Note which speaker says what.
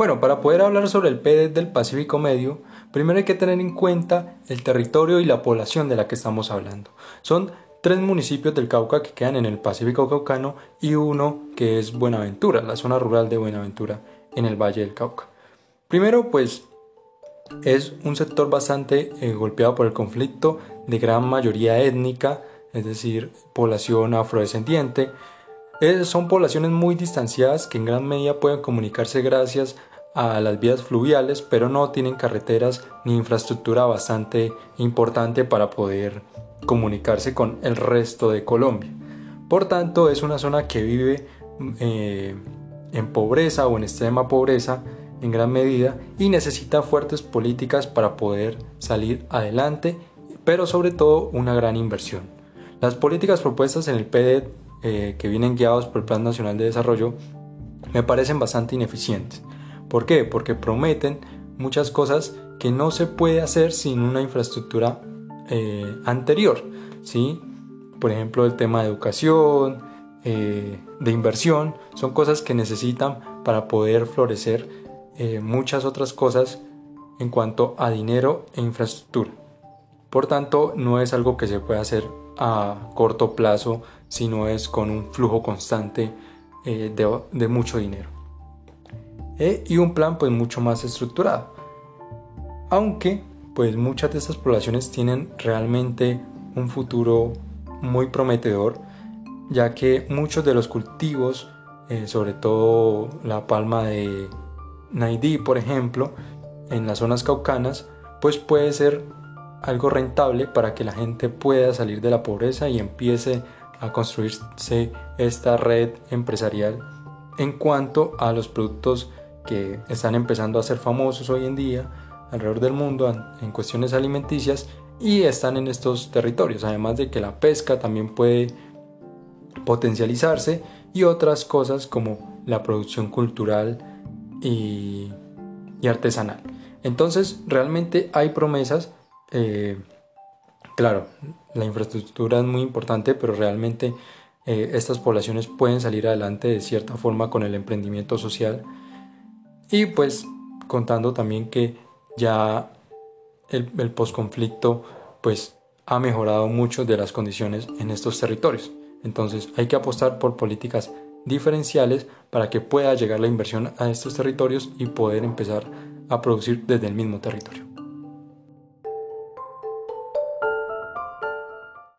Speaker 1: Bueno, para poder hablar sobre el PED del Pacífico Medio, primero hay que tener en cuenta el territorio y la población de la que estamos hablando. Son tres municipios del Cauca que quedan en el Pacífico Caucano y uno que es Buenaventura, la zona rural de Buenaventura en el Valle del Cauca. Primero, pues es un sector bastante eh, golpeado por el conflicto de gran mayoría étnica, es decir, población afrodescendiente. Son poblaciones muy distanciadas que en gran medida pueden comunicarse gracias a las vías fluviales, pero no tienen carreteras ni infraestructura bastante importante para poder comunicarse con el resto de Colombia. Por tanto, es una zona que vive eh, en pobreza o en extrema pobreza en gran medida y necesita fuertes políticas para poder salir adelante, pero sobre todo una gran inversión. Las políticas propuestas en el PDED eh, que vienen guiados por el Plan Nacional de Desarrollo me parecen bastante ineficientes. ¿Por qué? Porque prometen muchas cosas que no se puede hacer sin una infraestructura eh, anterior. ¿sí? Por ejemplo, el tema de educación, eh, de inversión, son cosas que necesitan para poder florecer eh, muchas otras cosas en cuanto a dinero e infraestructura. Por tanto, no es algo que se pueda hacer a corto plazo, sino es con un flujo constante de, de, mucho dinero. y un plan pues mucho más estructurado. Aunque pues muchas de estas poblaciones tienen realmente un futuro muy prometedor, ya que muchos de los cultivos, eh, sobre todo la palma de Naidí, por ejemplo, en las zonas caucanas, pues puede ser algo rentable para que la gente pueda salir de la pobreza y empiece a construirse esta red empresarial en cuanto a los productos que están empezando a ser famosos hoy en día, alrededor del mundo en cuestiones alimenticias y están en estos territorios, además de que la pesca también puede potencializarse y otras cosas como la producción cultural y, artesanal. Entonces, realmente hay promesas. Eh, claro, la infraestructura es muy importante, pero realmente eh, estas poblaciones pueden salir adelante de cierta forma con el emprendimiento social. Y pues contando también que ya el, el posconflicto pues ha mejorado mucho de las condiciones en estos territorios. Entonces hay que apostar por políticas diferenciales para que pueda llegar la inversión a estos territorios y poder empezar a producir desde el mismo territorio.